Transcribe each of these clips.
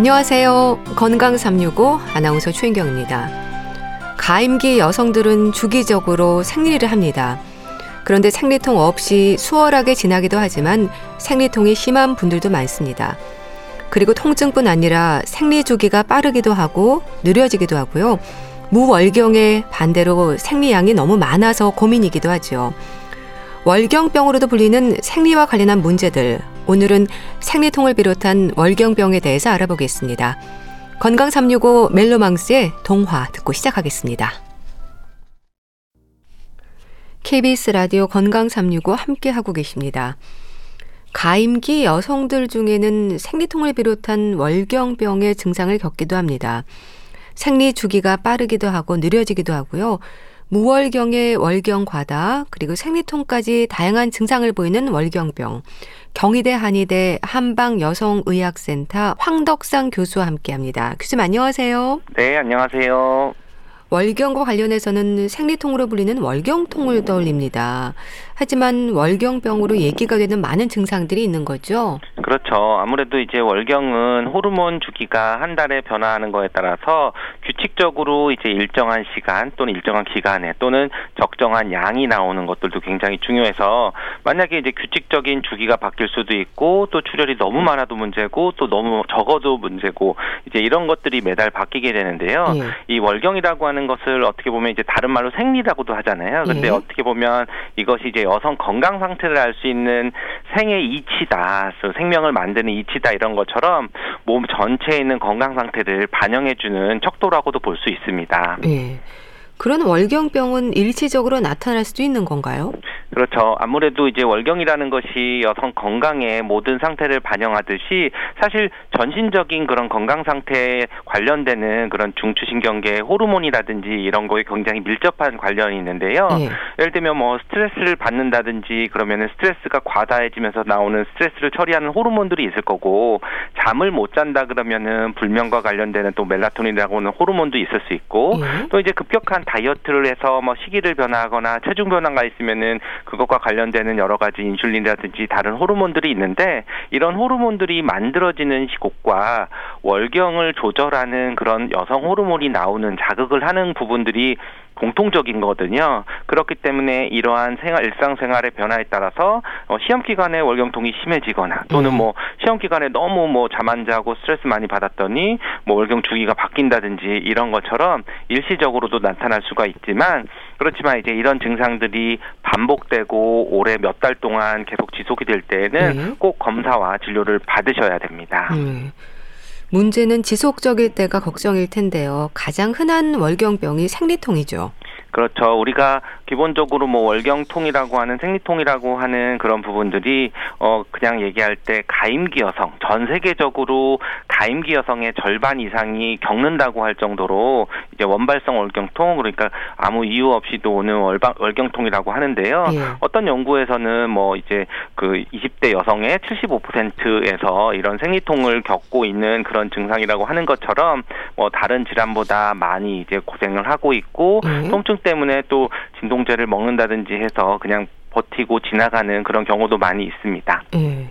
안녕하세요. 건강 365 아나운서 최인경입니다. 가임기 여성들은 주기적으로 생리를 합니다. 그런데 생리통 없이 수월하게 지나기도 하지만 생리통이 심한 분들도 많습니다. 그리고 통증뿐 아니라 생리 주기가 빠르기도 하고 느려지기도 하고요. 무월경에 반대로 생리량이 너무 많아서 고민이기도 하죠. 월경병으로도 불리는 생리와 관련한 문제들. 오늘은 생리통을 비롯한 월경병에 대해서 알아보겠습니다. 건강 365 멜로망스의 동화 듣고 시작하겠습니다. KBS 라디오 건강 365 함께 하고 계십니다. 가임기 여성들 중에는 생리통을 비롯한 월경병의 증상을 겪기도 합니다. 생리 주기가 빠르기도 하고 느려지기도 하고요. 무월경의 월경 과다, 그리고 생리통까지 다양한 증상을 보이는 월경병. 경희대 한의대 한방여성의학센터 황덕상 교수와 함께 합니다. 교수님 안녕하세요. 네, 안녕하세요. 월경과 관련해서는 생리통으로 불리는 월경통을 떠올립니다. 하지만 월경병으로 얘기가 되는 많은 증상들이 있는 거죠. 그렇죠. 아무래도 이제 월경은 호르몬 주기가 한 달에 변화하는 거에 따라서 규칙적으로 이제 일정한 시간 또는 일정한 기간에 또는 적정한 양이 나오는 것들도 굉장히 중요해서 만약에 이제 규칙적인 주기가 바뀔 수도 있고 또 출혈이 너무 많아도 문제고 또 너무 적어도 문제고 이제 이런 것들이 매달 바뀌게 되는데요. 예. 이 월경이라고 하는 것을 어떻게 보면 이제 다른 말로 생리라고도 하잖아요. 근데 예. 어떻게 보면 이것이 이제 여성 건강 상태를 알 수 있는 생의 이치다. 생명 생명을 만드는 이치다 이런 것처럼 몸 전체에 있는 건강 상태를 반영해주는 척도라고도 볼 수 있습니다. 네. 그런 월경병은 일시적으로 나타날 수도 있는 건가요? 그렇죠. 아무래도 이제 월경이라는 것이 여성 건강의 모든 상태를 반영하듯이 사실 전신적인 그런 건강 상태에 관련되는 그런 중추신경계 호르몬이라든지 이런 거에 굉장히 밀접한 관련이 있는데요. 예. 예를 들면 뭐 스트레스를 받는다든지 그러면은 스트레스가 과다해지면서 나오는 스트레스를 처리하는 호르몬들이 있을 거고 잠을 못 잔다 그러면은 불면과 관련되는 또 멜라토닌이라고 하는 호르몬도 있을 수 있고 예. 또 이제 급격한 다이어트를 해서 뭐 시기를 변화하거나 체중 변화가 있으면은 그것과 관련되는 여러 가지 인슐린이라든지 다른 호르몬들이 있는데 이런 호르몬들이 만들어지는 시국과 월경을 조절하는 그런 여성 호르몬이 나오는 자극을 하는 부분들이 공통적인 거거든요. 그렇기 때문에 이러한 생활 일상생활의 변화에 따라서 어, 시험 기간에 월경통이 심해지거나 또는 음. 뭐 시험 기간에 너무 뭐 잠 안 자고 스트레스 많이 받았더니 뭐 월경 주기가 바뀐다든지 이런 것처럼 일시적으로도 나타날 수가 있지만 그렇지만 이제 이런 증상들이 반복되고 올해 몇 달 동안 계속 지속이 될 때에는 네. 꼭 검사와 진료를 받으셔야 됩니다. 음. 문제는 지속적일 때가 걱정일 텐데요. 가장 흔한 월경병이 생리통이죠. 그렇죠. 우리가 기본적으로 뭐 월경통이라고 하는 생리통이라고 하는 그런 부분들이 어 그냥 얘기할 때 가임기 여성 전 세계적으로 가임기 여성의 절반 이상이 겪는다고 할 정도로 이제 원발성 월경통 그러니까 아무 이유 없이도 오는 월방, 월경통이라고 하는데요. 예. 어떤 연구에서는 뭐 이제 그 20대 여성의 75%에서 이런 생리통을 겪고 있는 그런 증상이라고 하는 것처럼 뭐 다른 질환보다 많이 이제 고생을 하고 있고 예. 통증 때문에 또 진통제를 먹는다든지 해서 그냥 버티고 지나가는 그런 경우도 많이 있습니다. 예.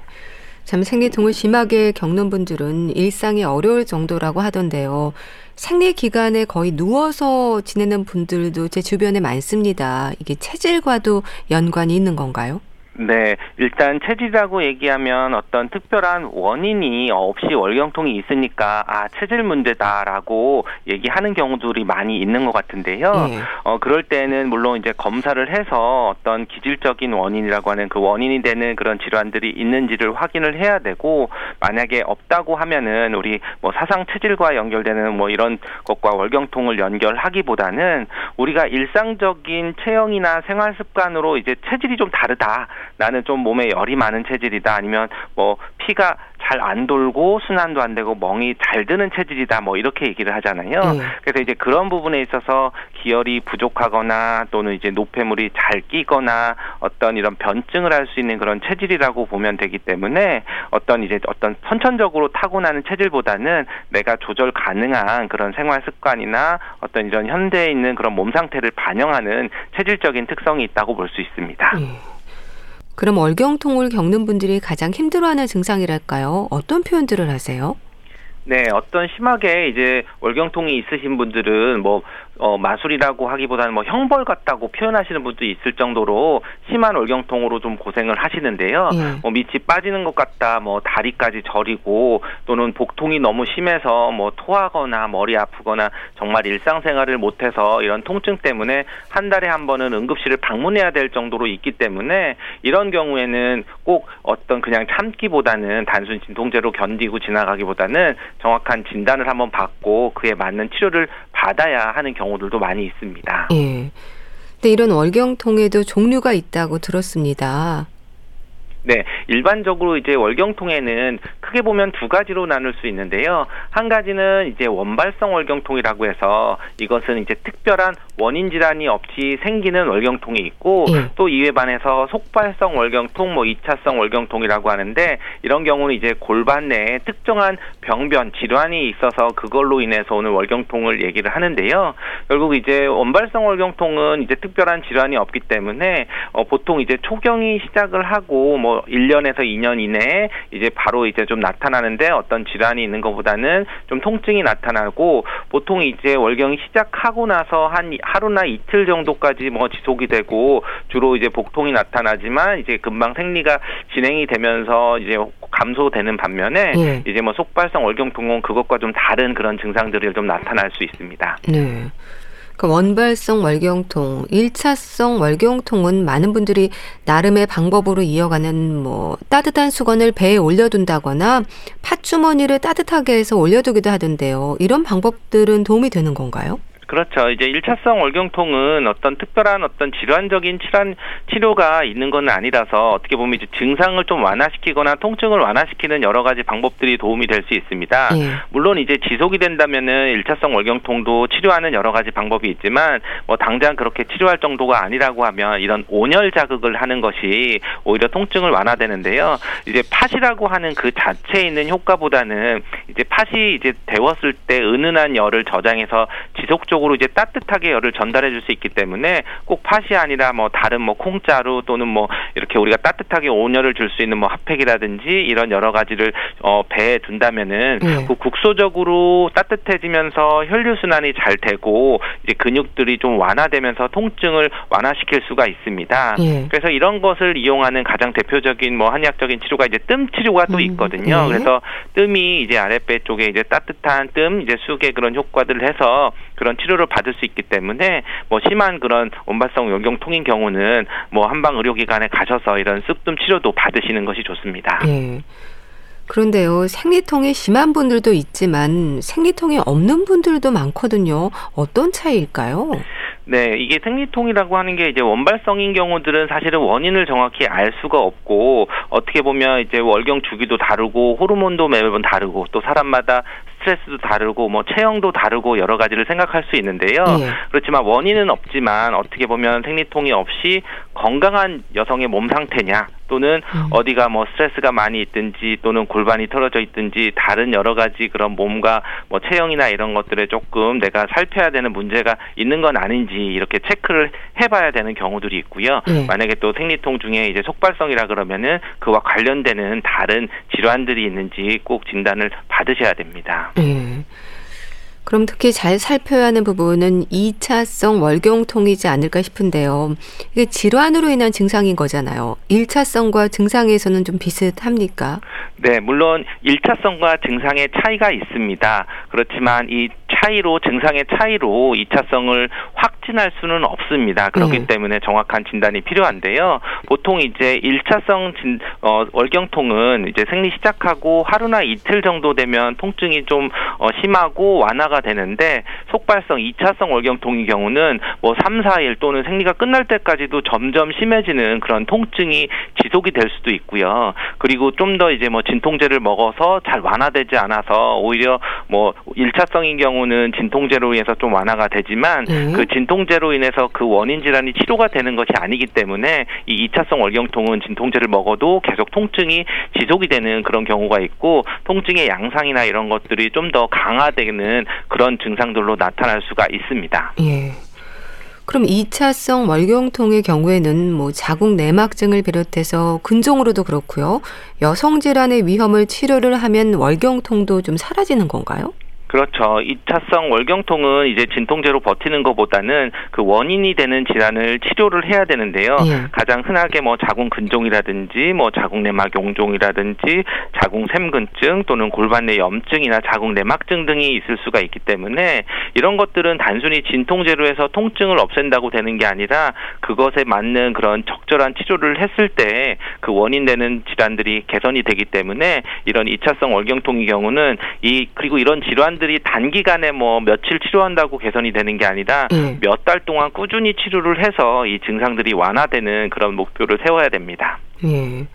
참 생리통을 심하게 겪는 분들은 일상이 어려울 정도라고 하던데요. 생리 기간에 거의 누워서 지내는 분들도 제 주변에 많습니다. 이게 체질과도 연관이 있는 건가요? 네, 일단 체질이라고 얘기하면 어떤 특별한 원인이 없이 월경통이 있으니까 아 체질 문제다라고 얘기하는 경우들이 많이 있는 것 같은데요. 네. 어 그럴 때는 물론 이제 검사를 해서 어떤 기질적인 원인이라고 하는 그 원인이 되는 그런 질환들이 있는지를 확인을 해야 되고 만약에 없다고 하면은 우리 뭐 사상 체질과 연결되는 뭐 이런 것과 월경통을 연결하기보다는 우리가 일상적인 체형이나 생활 습관으로 이제 체질이 좀 다르다. 나는 좀 몸에 열이 많은 체질이다 아니면 뭐 피가 잘 안 돌고 순환도 안 되고 멍이 잘 드는 체질이다 뭐 이렇게 얘기를 하잖아요. 네. 그래서 이제 그런 부분에 있어서 기혈이 부족하거나 또는 이제 노폐물이 잘 끼거나 어떤 이런 변증을 할 수 있는 그런 체질이라고 보면 되기 때문에 어떤 이제 어떤 선천적으로 타고나는 체질보다는 내가 조절 가능한 그런 생활 습관이나 어떤 이런 현대에 있는 그런 몸 상태를 반영하는 체질적인 특성이 있다고 볼 수 있습니다. 네. 그럼 월경통을 겪는 분들이 가장 힘들어하는 증상이랄까요? 어떤 표현들을 하세요? 네, 어떤 심하게 이제 월경통이 있으신 분들은 뭐 어, 마술이라고 하기보다는 뭐 형벌 같다고 표현하시는 분도 있을 정도로 심한 월경통으로 좀 고생을 하시는데요. 예. 뭐 밑이 빠지는 것 같다, 뭐 다리까지 저리고 또는 복통이 너무 심해서 뭐 토하거나 머리 아프거나 정말 일상생활을 못해서 이런 통증 때문에 한 달에 한 번은 응급실을 방문해야 될 정도로 있기 때문에 이런 경우에는 꼭 어떤 그냥 참기보다는 단순 진통제로 견디고 지나가기보다는 정확한 진단을 한번 받고 그에 맞는 치료를 받아야 하는 경우들도 많이 있습니다. 예. 근데 이런 월경통에도 종류가 있다고 들었습니다. 네, 일반적으로 이제 월경통에는 크게 보면 두 가지로 나눌 수 있는데요. 한 가지는 이제 원발성 월경통이라고 해서 이것은 이제 특별한 원인 질환이 없이 생기는 월경통이 있고 예. 또 이에 반해서 속발성 월경통, 뭐 2차성 월경통이라고 하는데 이런 경우는 이제 골반 내에 특정한 병변 질환이 있어서 그걸로 인해서 오는 월경통을 얘기를 하는데요. 결국 이제 원발성 월경통은 이제 특별한 질환이 없기 때문에 어, 보통 이제 초경이 시작을 하고 뭐 1년에서 2년 이내에 이제 바로 이제 좀 나타나는데 어떤 질환이 있는 것보다는 좀 통증이 나타나고 보통 이제 월경이 시작하고 나서 한 하루나 이틀 정도까지 뭐 지속이 되고 주로 이제 복통이 나타나지만 이제 금방 생리가 진행이 되면서 이제 감소되는 반면에 예. 이제 뭐 속발성 월경통은 그것과 좀 다른 그런 증상들이 좀 나타날 수 있습니다. 네. 그 원발성 월경통, 일차성 월경통은 많은 분들이 나름의 방법으로 이어가는 뭐 따뜻한 수건을 배에 올려둔다거나 팥주머니를 따뜻하게 해서 올려두기도 하던데요. 이런 방법들은 도움이 되는 건가요? 그렇죠. 이제 1차성 월경통은 어떤 특별한 어떤 질환적인 치란, 치료가 있는 건 아니라서 어떻게 보면 이제 증상을 좀 완화시키거나 통증을 완화시키는 여러 가지 방법들이 도움이 될 수 있습니다. 예. 물론 이제 지속이 된다면은 1차성 월경통도 치료하는 여러 가지 방법이 있지만 뭐 당장 그렇게 치료할 정도가 아니라고 하면 이런 온열 자극을 하는 것이 오히려 통증을 완화되는데요. 이제 팥이라고 하는 그 자체에 있는 효과보다는 이제 팥이 이제 데웠을 때 은은한 열을 저장해서 지속적으로 이제 따뜻하게 열을 전달해 줄 수 있기 때문에 꼭 팥이 아니라 뭐 다른 뭐 콩자루 또는 뭐 이렇게 우리가 따뜻하게 온열을 줄 수 있는 뭐 핫팩이라든지 이런 여러 가지를 어 배에 둔다면은 예. 그 국소적으로 따뜻해지면서 혈류 순환이 잘 되고 이제 근육들이 좀 완화되면서 통증을 완화시킬 수가 있습니다. 예. 그래서 이런 것을 이용하는 가장 대표적인 뭐 한의학적인 치료가 이제 뜸 치료가 또 음, 있거든요. 예. 그래서 뜸이 이제 아랫배 쪽에 이제 따뜻한 뜸 이제 쑥의 그런 효과들을 해서 그런 치료 를 받을 수 있기 때문에 뭐 심한 그런 원발성 연경통인 경우는 뭐 한방 의료기관에 가셔서 이런 쑥뜸 치료도 받으시는 것이 좋습니다. 예. 그런데요, 생리통이 심한 분들도 있지만 생리통이 없는 분들도 많거든요. 어떤 차이일까요? 네, 이게 생리통이라고 하는 게 이제 원발성인 경우들은 사실은 원인을 정확히 알 수가 없고 어떻게 보면 이제 월경 주기도 다르고 호르몬도 매번 다르고 또 사람마다 스트레스도 다르고 뭐 체형도 다르고 여러 가지를 생각할 수 있는데요. 예. 그렇지만 원인은 없지만 어떻게 보면 생리통이 없이 건강한 여성의 몸 상태냐 또는 음. 어디가 뭐 스트레스가 많이 있든지 또는 골반이 털어져 있든지 다른 여러 가지 그런 몸과 뭐 체형이나 이런 것들에 조금 내가 살펴야 되는 문제가 있는 건 아닌지 이렇게 체크를 해봐야 되는 경우들이 있고요. 예. 만약에 또 생리통 중에 이제 속발성이라 그러면은 그와 관련되는 다른 질환들이 있는지 꼭 진단을 받으셔야 됩니다. 예. 그럼 특히 잘 살펴야 하는 부분은 2차성 월경통이지 않을까 싶은데요. 이게 질환으로 인한 증상인 거잖아요. 1차성과 증상에서는 좀 비슷합니까? 네, 물론 1차성과 증상의 차이가 있습니다. 그렇지만 이 차이로 증상의 차이로 2차성을 확진할 수는 없습니다. 그렇기 음. 때문에 정확한 진단이 필요한데요. 보통 이제 1차성 진, 어, 월경통은 이제 생리 시작하고 하루나 이틀 정도 되면 통증이 좀 어, 심하고 완화가 되는데 속발성 2차성 월경통의 경우는 뭐 3, 4일 또는 생리가 끝날 때까지도 점점 심해지는 그런 통증이 지속이 될 수도 있고요. 그리고 좀 더 이제 뭐 진통제를 먹어서 잘 완화되지 않아서 오히려 뭐 1차성인 경우는 진통제로 인해서 좀 완화가 되지만 네. 그 진통제로 인해서 그 원인 질환이 치료가 되는 것이 아니기 때문에 이 2차성 월경통은 진통제를 먹어도 계속 통증이 지속이 되는 그런 경우가 있고 통증의 양상이나 이런 것들이 좀 더 강화되는 그런 증상들로 나타날 수가 있습니다. 예. 그럼 2차성 월경통의 경우에는 뭐 자궁 내막증을 비롯해서 근종으로도 그렇고요. 여성 질환의 위험을 치료를 하면 월경통도 좀 사라지는 건가요? 그렇죠. 2차성 월경통은 이제 진통제로 버티는 것보다는 그 원인이 되는 질환을 치료를 해야 되는데요. 예. 가장 흔하게 뭐 자궁 근종이라든지 뭐 자궁 내막 용종이라든지 자궁 샘근증 또는 골반 내 염증이나 자궁 내막증 등이 있을 수가 있기 때문에 이런 것들은 단순히 진통제로 해서 통증을 없앤다고 되는 게 아니라 그것에 맞는 그런 적절한 치료를 했을 때 그 원인 되는 질환들이 개선이 되기 때문에 이런 2차성 월경통의 경우는 이 그리고 이런 질환 질환들이 단기간에 뭐 며칠 치료한다고 개선이 되는 게 아니라 예. 몇달 동안 꾸준히 치료를 해서 이 증상들이 완화되는 그런 목표를 세워야 됩니다. 예. 뭐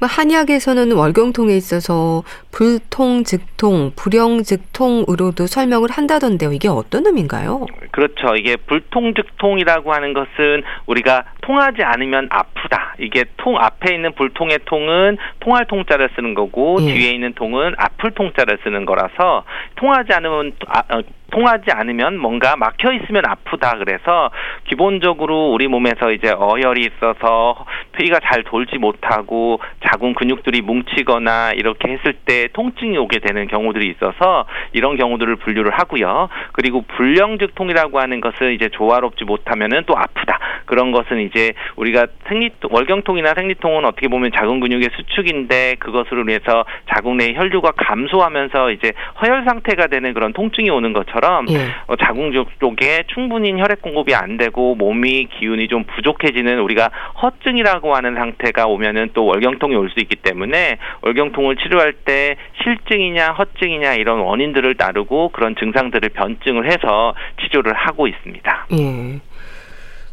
한약에서는 월경통에 있어서 불통, 즉통, 불영, 즉통으로도 설명을 한다던데요. 이게 어떤 의미인가요? 그렇죠. 이게 불통, 즉통이라고 하는 것은 우리가 통하지 않으면 아프다. 이게 통 앞에 있는 불통의 통은 통할 통자를 쓰는 거고 예. 뒤에 있는 통은 아플 통자를 쓰는 거라서 통하지 않으면 아, 어, 통하지 않으면 뭔가 막혀 있으면 아프다 그래서 기본적으로 우리 몸에서 이제 어혈이 있어서 피가 잘 돌지 못하고 자궁 근육들이 뭉치거나 이렇게 했을 때 통증이 오게 되는 경우들이 있어서 이런 경우들을 분류를 하고요. 그리고 불령즉통이라고 하는 것은 이제 조화롭지 못하면은 또 아프다. 그런 것은 이제 우리가 생리통 월경통이나 생리통은 어떻게 보면 자궁 근육의 수축인데 그것으로 인해서 자궁 내 혈류가 감소하면서 이제 허혈 상태가 되는 그런 통증이 오는 것처럼 예. 어, 자궁 쪽에 충분히 혈액 공급이 안 되고 몸이 기운이 좀 부족해지는 우리가 허증이라고 하는 상태가 오면은 또 월경통이 올 수 있기 때문에 월경통을 치료할 때 실증이냐 허증이냐 이런 원인들을 따르고 그런 증상들을 변증을 해서 치료를 하고 있습니다. 예.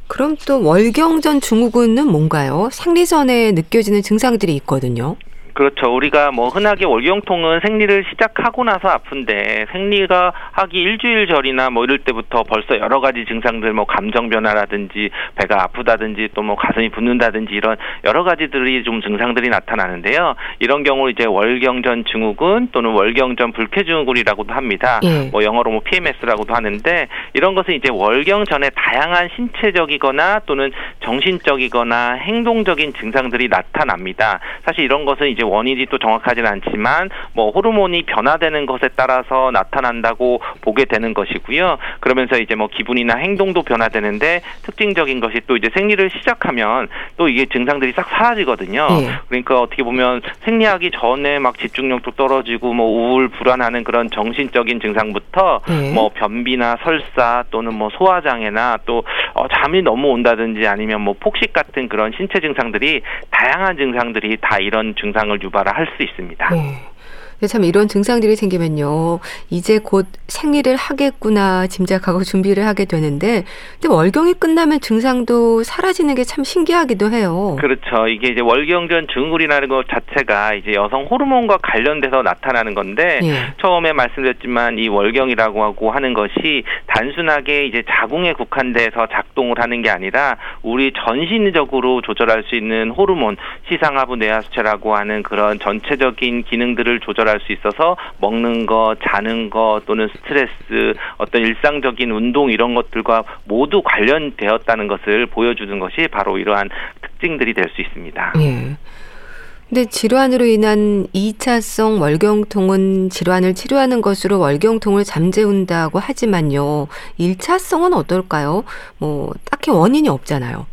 그럼 또 월경전 증후군은 뭔가요? 생리전에 느껴지는 증상들이 있거든요. 그렇죠. 우리가 뭐 흔하게 월경통은 생리를 시작하고 나서 아픈데 생리가 하기 일주일 전이나 뭐 이럴 때부터 벌써 여러 가지 증상들 뭐 감정 변화라든지 배가 아프다든지 또 뭐 가슴이 붓는다든지 이런 여러 가지들이 좀 증상들이 나타나는데요. 이런 경우 이제 월경전 증후군 또는 월경전 불쾌 증후군이라고도 합니다. 예. 뭐 영어로 뭐 PMS라고도 하는데 이런 것은 이제 월경 전에 다양한 신체적이거나 또는 정신적이거나 행동적인 증상들이 나타납니다. 사실 이런 것은 이제 원인이 또 정확하지는 않지만 뭐 호르몬이 변화되는 것에 따라서 나타난다고 보게 되는 것이고요. 그러면서 이제 뭐 기분이나 행동도 변화되는데 특징적인 것이 또 이제 생리를 시작하면 또 이게 증상들이 싹 사라지거든요. 네. 그러니까 어떻게 보면 생리하기 전에 막 집중력도 떨어지고 뭐 우울 불안하는 그런 정신적인 증상부터 네. 뭐 변비나 설사 또는 뭐 소화 장애나 또 어, 잠이 너무 온다든지 아니면 뭐 폭식 같은 그런 신체 증상들이 다양한 증상들이 다 이런 증상 을 유발할 수 있습니다. 네. 참 이런 증상들이 생기면요. 이제 곧 생리를 하겠구나 짐작하고 준비를 하게 되는데 근데 월경이 끝나면 증상도 사라지는 게 참 신기하기도 해요. 그렇죠. 이게 이제 월경전 증후군이라는 것 자체가 이제 여성 호르몬과 관련돼서 나타나는 건데 예. 처음에 말씀드렸지만 이 월경이라고 하고 하는 것이 단순하게 이제 자궁에 국한돼서 작동을 하는 게 아니라 우리 전신적으로 조절할 수 있는 호르몬 시상하부 뇌하수체라고 하는 그런 전체적인 기능들을 조절할 조절 할 수 있어서 먹는 거, 자는 거 또는 스트레스, 어떤 일상적인 운동 이런 것들과 모두 관련되었다는 것을 보여주는 것이 바로 이러한 특징들이 될 수 있습니다. 예. 근데 질환으로 인한 2차성 월경통은 질환을 치료하는 것으로 월경통을 잠재운다고 하지만요. 1차성은 어떨까요? 뭐 딱히 원인이 없잖아요.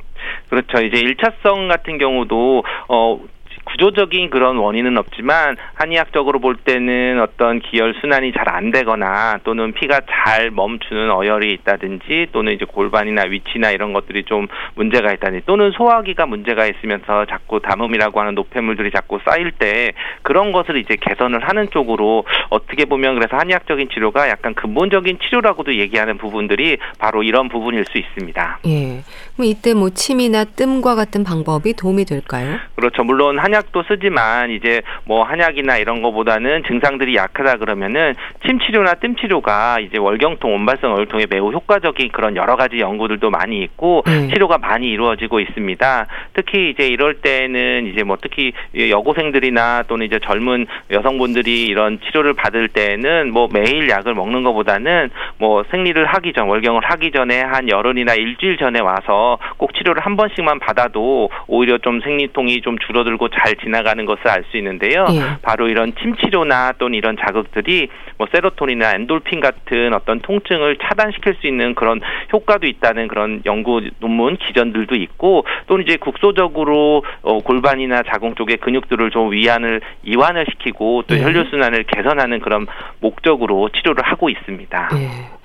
그렇죠. 이제 1차성 같은 경우도 어 구조적인 그런 원인은 없지만 한의학적으로 볼 때는 어떤 기혈 순환이 잘 안 되거나 또는 피가 잘 멈추는 어혈이 있다든지 또는 이제 골반이나 위치나 이런 것들이 좀 문제가 있다든지 또는 소화기가 문제가 있으면서 자꾸 담음이라고 하는 노폐물들이 자꾸 쌓일 때 그런 것을 이제 개선을 하는 쪽으로 어떻게 보면 그래서 한의학적인 치료가 약간 근본적인 치료라고도 얘기하는 부분들이 바로 이런 부분일 수 있습니다. 예. 그럼 이때 뭐 침이나 뜸과 같은 방법이 도움이 될까요? 그렇죠. 물론 한약 한약도 쓰지만 이제 뭐 한약이나 이런 거보다는 증상들이 약하다 그러면은 침 치료나 뜸 치료가 이제 월경통 온발성 월경통에 매우 효과적인 그런 여러 가지 연구들도 많이 있고 네. 치료가 많이 이루어지고 있습니다. 특히 이제 이럴 때는 이제 뭐 특히 여고생들이나 또는 이제 젊은 여성분들이 이런 치료를 받을 때는 뭐 매일 약을 먹는 것보다는 뭐 생리를 하기 전 월경을 하기 전에 한 열흘이나 일주일 전에 와서 꼭 치료를 한 번씩만 받아도 오히려 좀 생리통이 좀 줄어들고 잘 지나가는 것을 알 수 있는데요. 예. 바로 이런 침 치료나 또는 이런 자극들이 뭐 세로토닌이나 엔돌핀 같은 어떤 통증을 차단시킬 수 있는 그런 효과도 있다는 그런 연구 논문 기전들도 있고 또는 이제 국소적으로 어, 골반이나 자궁 쪽의 근육들을 좀 위안을 이완을 시키고 또 예. 혈류 순환을 개선하는 그런 목적으로 치료를 하고 있습니다. 예.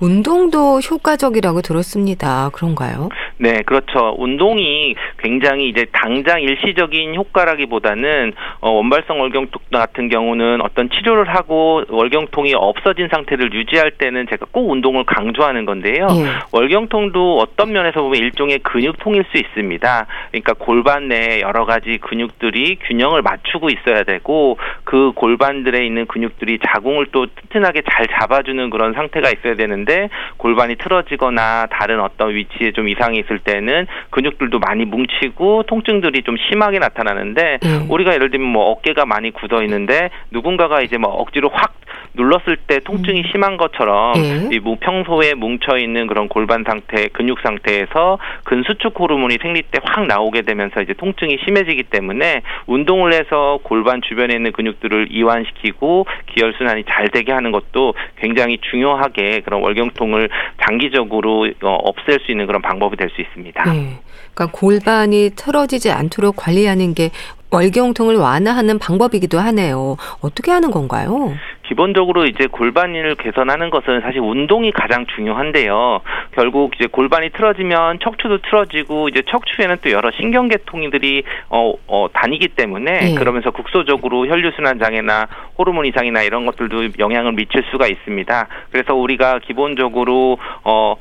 운동도 효과적이라고 들었습니다. 그런가요? 네, 그렇죠. 운동이 굉장히 이제 당장 일시적인 효과라기보다는 어, 원발성 월경통 같은 경우는 어떤 치료를 하고 월경통이 없어진 상태를 유지할 때는 제가 꼭 운동을 강조하는 건데요. 예. 월경통도 어떤 면에서 보면 일종의 근육통일 수 있습니다. 그러니까 골반 내에 여러 가지 근육들이 균형을 맞추고 있어야 되고 그 골반들에 있는 근육들이 자궁을 또 튼튼하게 잘 잡아주는 그런 상태가 있어야 되는데 골반이 틀어지거나 다른 어떤 위치에 좀 이상이 있을 때는 근육들도 많이 뭉치고 통증들이 좀 심하게 나타나는데 예. 우리가 예를 들면 뭐 어깨가 많이 굳어 있는데 누군가가 이제 뭐 억지로 확 눌렀을 때 통증이 심한 것처럼 예. 이뭐 평소에 뭉쳐 있는 그런 골반 상태, 근육 상태에서 근수축 호르몬이 생리 때 확 나오게 되면서 이제 통증이 심해지기 때문에 운동을 해서 골반 주변에 있는 근육들을 이완시키고 기혈 순환이 잘 되게 하는 것도 굉장히 중요하게 그런 월경 통을 장기적으로 어, 없앨 수 있는 그런 방법이 될 수 있습니다. 예. 그러니까 골반이 틀어지지 않도록 관리하는 게 월경통을 완화하는 방법이기도 하네요. 어떻게 하는 건가요? 기본적으로 이제 골반을 개선하는 것은 사실 운동이 가장 중요한데요. 결국 이제 골반이 틀어지면 척추도 틀어지고 이제 척추에는 또 여러 신경계통들이 어, 어 다니기 때문에 예. 그러면서 국소적으로 혈류순환 장애나 호르몬 이상이나 이런 것들도 영향을 미칠 수가 있습니다. 그래서 우리가 기본적으로 어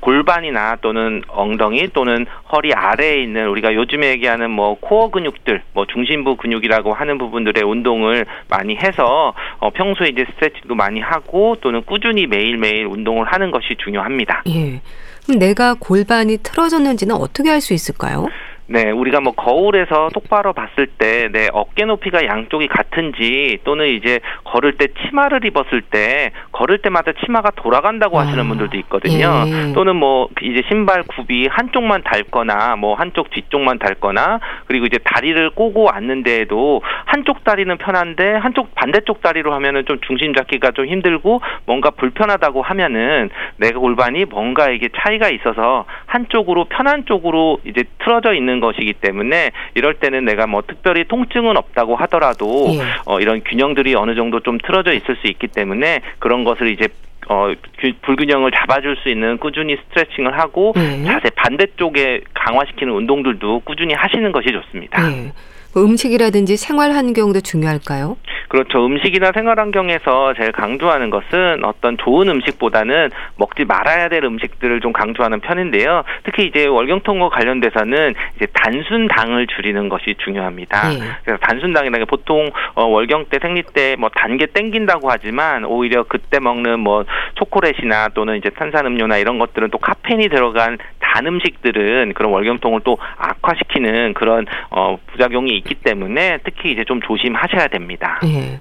골반이나 또는 엉덩이 또는 허리 아래에 있는 우리가 요즘에 얘기하는 뭐 코어 근육들, 뭐 중심부 근육이라고 하는 부분들의 운동을 많이 해서 어, 평소에 이제 스트레칭도 많이 하고 또는 꾸준히 매일매일 운동을 하는 것이 중요합니다. 예. 그럼 내가 골반이 틀어졌는지는 어떻게 알 수 있을까요? 네, 우리가 뭐 거울에서 똑바로 봤을 때 내 어깨 높이가 양쪽이 같은지 또는 이제 걸을 때 치마를 입었을 때 걸을 때마다 치마가 돌아간다고 아, 하시는 분들도 있거든요. 예. 또는 뭐 이제 신발 굽이 한쪽만 닳거나 뭐 한쪽 뒤쪽만 닳거나 그리고 이제 다리를 꼬고 앉는데에도 한쪽 다리는 편한데 한쪽 반대쪽 다리로 하면은 좀 중심 잡기가 좀 힘들고 뭔가 불편하다고 하면은 내가 골반이 뭔가 이게 차이가 있어서 한쪽으로 편한 쪽으로 이제 틀어져 있는 것이기 때문에 이럴 때는 내가 뭐 특별히 통증은 없다고 하더라도 예. 어, 이런 균형들이 어느 정도 좀 틀어져 있을 수 있기 때문에 그런 것을 이제 어, 균- 불균형을 잡아줄 수 있는 꾸준히 스트레칭을 하고 예. 자세 반대쪽에 강화시키는 운동들도 꾸준히 하시는 것이 좋습니다. 예. 뭐 음식이라든지 생활 환경도 중요할까요? 그렇죠. 음식이나 생활 환경에서 제일 강조하는 것은 어떤 좋은 음식보다는 먹지 말아야 될 음식들을 좀 강조하는 편인데요. 특히 이제 월경통과 관련돼서는 이제 단순 당을 줄이는 것이 중요합니다. 예. 그래서 단순 당이라는 게 보통 어, 월경 때 생리 때 뭐단게 땡긴다고 하지만 오히려 그때 먹는 뭐 초콜릿이나 또는 이제 탄산음료나 이런 것들은 또 카페인이 들어간 단 음식들은 그런 월경통을 또 악화시키는 그런 어, 부작용이 있기 때문에 특히 이제 좀 조심하셔야 됩니다. 예.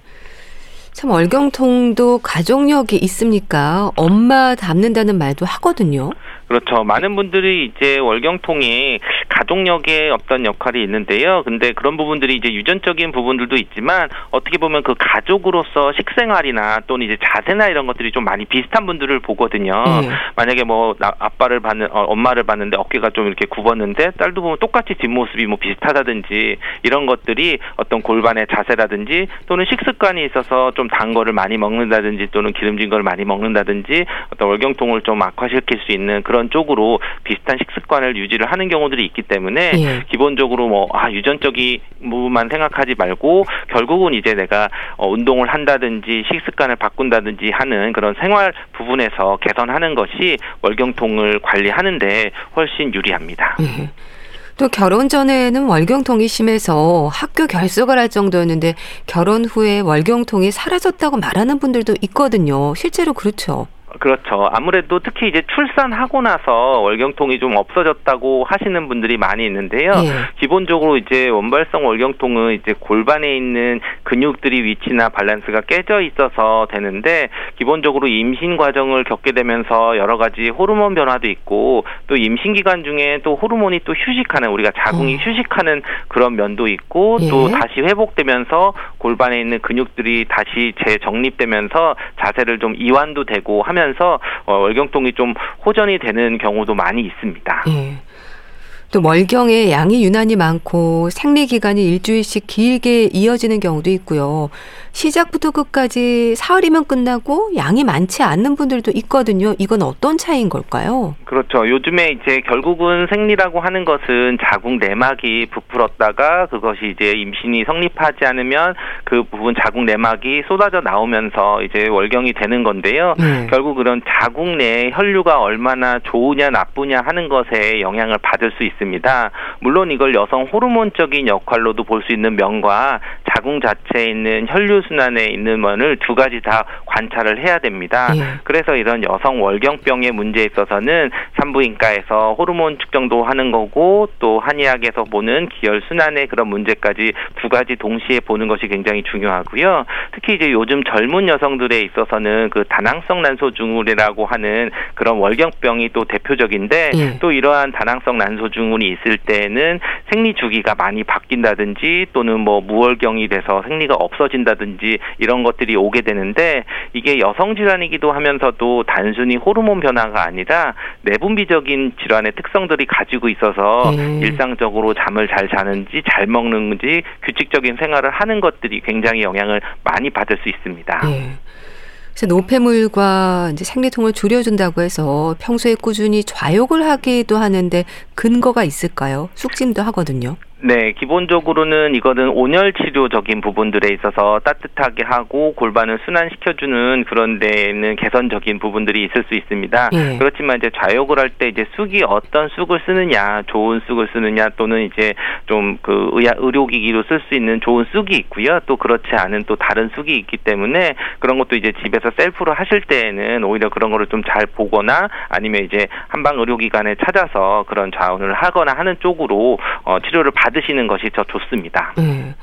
참 월경통도 가족력이 있습니까? 엄마 닮는다는 말도 하거든요. 그렇죠. 많은 분들이 이제 월경통이 가족력의 어떤 역할이 있는데요. 근데 그런 부분들이 이제 유전적인 부분들도 있지만 어떻게 보면 그 가족으로서 식생활이나 또는 이제 자세나 이런 것들이 좀 많이 비슷한 분들을 보거든요. 예. 만약에 뭐 나- 아빠를 봤는 어, 엄마를 봤는데 어깨가 좀 이렇게 굽었는데 딸도 보면 똑같이 뒷모습이 뭐 비슷하다든지 이런 것들이 어떤 골반의 자세라든지 또는 식습관이 있어서 좀 단 거를 많이 먹는다든지 또는 기름진 걸 많이 먹는다든지 어떤 월경통을 좀 악화시킬 수 있는 그런 쪽으로 비슷한 식습관을 유지를 하는 경우들이 있기 때문에 예. 기본적으로 뭐 아 유전적인 부분만 생각하지 말고 결국은 이제 내가 어, 운동을 한다든지 식습관을 바꾼다든지 하는 그런 생활 부분에서 개선하는 것이 월경통을 관리하는데 훨씬 유리합니다. 예. 또 결혼 전에는 월경통이 심해서 학교 결석을 할 정도였는데 결혼 후에 월경통이 사라졌다고 말하는 분들도 있거든요. 실제로 그렇죠. 그렇죠. 아무래도 특히 이제 출산하고 나서 월경통이 좀 없어졌다고 하시는 분들이 많이 있는데요. 예. 기본적으로 이제 원발성 월경통은 이제 골반에 있는 근육들이 위치나 밸런스가 깨져 있어서 되는데 기본적으로 임신 과정을 겪게 되면서 여러 가지 호르몬 변화도 있고 또 임신 기간 중에 또 호르몬이 또 휴식하는 우리가 자궁이 음. 휴식하는 그런 면도 있고 예. 또 다시 회복되면서 골반에 있는 근육들이 다시 재정립되면서 자세를 좀 이완도 되고 하면 서 어, 월경통이 좀 호전이 되는 경우도 많이 있습니다. 예. 또 월경에 양이 유난히 많고 생리 기간이 일주일씩 길게 이어지는 경우도 있고요. 시작부터 끝까지 사흘이면 끝나고 양이 많지 않는 분들도 있거든요. 이건 어떤 차이인 걸까요? 그렇죠. 요즘에 이제 결국은 생리라고 하는 것은 자궁 내막이 부풀었다가 그것이 이제 임신이 성립하지 않으면 그 부분 자궁 내막이 쏟아져 나오면서 이제 월경이 되는 건데요. 네. 결국 그런 자궁 내 혈류가 얼마나 좋으냐 나쁘냐 하는 것에 영향을 받을 수 있습니다. 물론 이걸 여성 호르몬적인 역할로도 볼 수 있는 면과 자궁 자체에 있는 혈류 순환에 있는 면을 두 가지 다 관찰을 해야 됩니다. 예. 그래서 이런 여성 월경병의 문제에 있어서는 산부인과에서 호르몬 측정도 하는 거고 또 한의학에서 보는 기혈 순환의 그런 문제까지 두 가지 동시에 보는 것이 굉장히 중요하고요. 특히 이제 요즘 젊은 여성들에 있어서는 그 다낭성 난소증후군이라고 하는 그런 월경병이 또 대표적인데 예. 또 이러한 다낭성 난소증후군이 있을 때는 생리 주기가 많이 바뀐다든지 또는 뭐 무월경이 돼서 생리가 없어진다든지 이런 것들이 오게 되는데 이게 여성 질환이기도 하면서도 단순히 호르몬 변화가 아니라 내분비적인 질환의 특성들이 가지고 있어서 예. 일상적으로 잠을 잘 자는지 잘 먹는지 규칙적인 생활을 하는 것들이 굉장히 영향을 많이 받을 수 있습니다. 예. 그래서 노폐물과 이제 생리통을 줄여준다고 해서 평소에 꾸준히 좌욕을 하기도 하는데 근거가 있을까요? 쑥짐도 하거든요. 네, 기본적으로는 이거는 온열 치료적인 부분들에 있어서 따뜻하게 하고 골반을 순환시켜주는 그런 데에는 개선적인 부분들이 있을 수 있습니다. 예. 그렇지만 이제 좌욕을 할 때 이제 쑥이 어떤 쑥을 쓰느냐, 좋은 쑥을 쓰느냐 또는 이제 좀 그 의료기기로 쓸 수 있는 좋은 쑥이 있고요. 또 그렇지 않은 또 다른 쑥이 있기 때문에 그런 것도 이제 집에서 셀프로 하실 때에는 오히려 그런 거를 좀 잘 보거나 아니면 이제 한방 의료기관에 찾아서 그런 좌원을 하거나 하는 쪽으로 어, 치료를 받 으시는 것이 더 좋습니다. 예.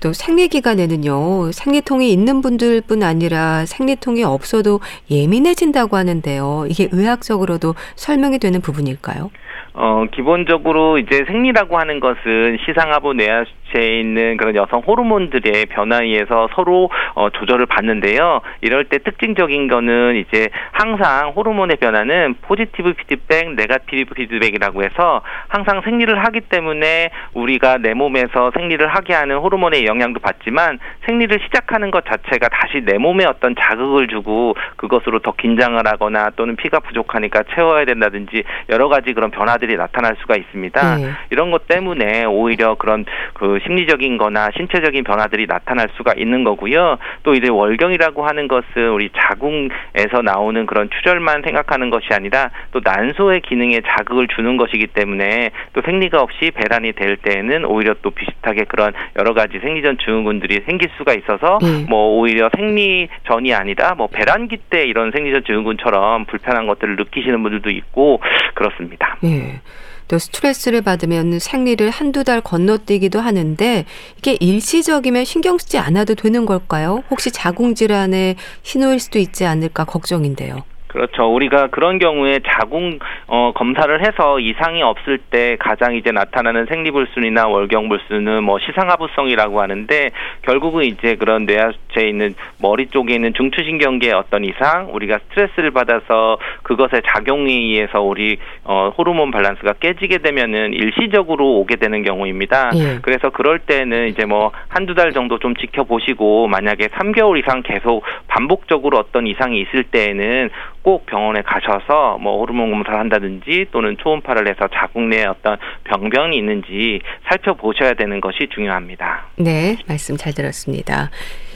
또 생리 기간에는요, 생리통이 있는 분들뿐 아니라 생리통이 없어도 예민해진다고 하는데요. 이게 의학적으로도 설명이 되는 부분일까요? 어, 기본적으로 이제 생리라고 하는 것은 시상하부 뇌하수체에 있는 그런 여성 호르몬들의 변화에 의해서 서로 어, 조절을 받는데요. 이럴 때 특징적인 거는 이제 항상 호르몬의 변화는 positive feedback, negative feedback이라고 해서 항상 생리를 하기 때문에 우리가 내 몸에서 생리를 하게 하는 호르몬의 영향도 받지만 생리를 시작하는 것 자체가 다시 내 몸에 어떤 자극을 주고 그것으로 더 긴장을 하거나 또는 피가 부족하니까 채워야 된다든지 여러 가지 그런 변화들이 나타날 수가 있습니다. 네. 이런 것 때문에 오히려 그런 그 심리적인 거나 신체적인 변화들이 나타날 수가 있는 거고요. 또 이제 월경이라고 하는 것은 우리 자궁에서 나오는 그런 출혈만 생각하는 것이 아니라 또 난소의 기능에 자극을 주는 것이기 때문에 또 생리가 없이 배란이 될 때에는 오히려 또 비슷하게 그런 여러 가지 생리전 증후군들이 생길 수가 있어서 네. 뭐 오히려 생리 전이 아니라 뭐 배란기 때 이런 생리전 증후군처럼 불편한 것들을 느끼시는 분들도 있고 그렇습니다. 예. 또 스트레스를 받으면 생리를 한두 달 건너뛰기도 하는데 이게 일시적이면 신경 쓰지 않아도 되는 걸까요? 혹시 자궁 질환의 신호일 수도 있지 않을까 걱정인데요. 그렇죠. 우리가 그런 경우에 자궁 어, 검사를 해서 이상이 없을 때 가장 이제 나타나는 생리불순이나 월경불순은 뭐 시상하부성이라고 하는데 결국은 이제 그런 뇌하체에 있는 머리 쪽에 있는 중추신경계의 어떤 이상, 우리가 스트레스를 받아서 그것의 작용에 의해서 우리 어, 호르몬 밸런스가 깨지게 되면은 일시적으로 오게 되는 경우입니다. 예. 그래서 그럴 때는 이제 뭐 한두 달 정도 좀 지켜보시고 만약에 3개월 이상 계속 반복적으로 어떤 이상이 있을 때에는 꼭 병원에 가셔서 뭐 호르몬 검사를 한다든지 또는 초음파를 해서 자궁 내에 어떤 병변이 있는지 살펴보셔야 되는 것이 중요합니다. 네, 말씀 잘 들었습니다.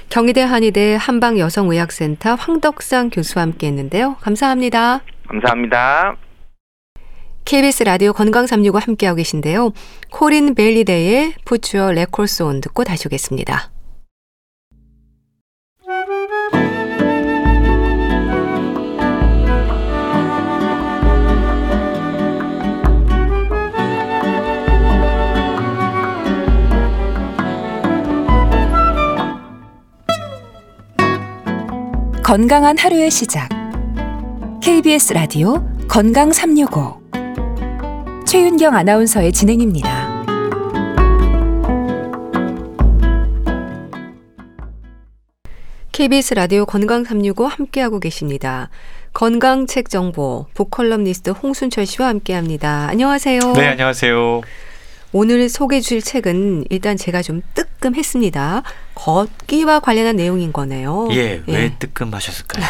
경희대 한의대 한방여성의학센터 황덕상 교수와 함께 했는데요. 감사합니다. 감사합니다. KBS 라디오 건강 365 함께하고 계신데요. 코린 Your Records On 듣고 다시 오겠습니다. 건강한 하루의 시작. KBS 라디오 건강 365. 최윤경 아나운서의 진행입니다. KBS 라디오 건강 365 함께하고 계십니다. 건강 책 정보 북컬럼니스트 홍순철 씨와 함께합니다. 안녕하세요. 네, 안녕하세요. 오늘 소개해 주실 책은 일단 제가 좀 뜨끔했습니다. 걷기와 관련한 내용인 거네요. 예, 왜 뜨끔하셨을까요?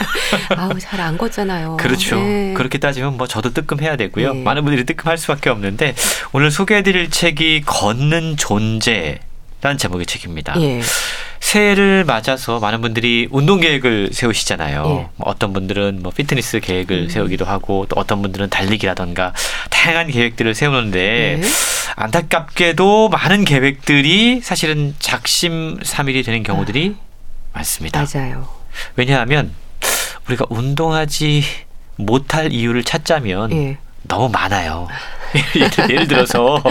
아우, 잘 안 걷잖아요. 그렇죠. 네. 그렇게 따지면 뭐 저도 뜨끔해야 되고요. 네. 많은 분들이 뜨끔할 수밖에 없는데 오늘 소개해 드릴 책이 걷는 존재 라는 제목의 책입니다. 예. 새해를 맞아서 많은 분들이 운동 계획을 세우시잖아요. 예. 뭐 어떤 분들은 뭐 피트니스 계획을 음. 세우기도 하고 또 어떤 분들은 달리기라던가 다양한 계획들을 세우는데 네. 안타깝게도 많은 계획들이 사실은 작심삼일이 되는 경우들이 많습니다. 맞아요. 왜냐하면 우리가 운동하지 못할 이유를 찾자면 예. 너무 많아요. 예를, 예를 들어서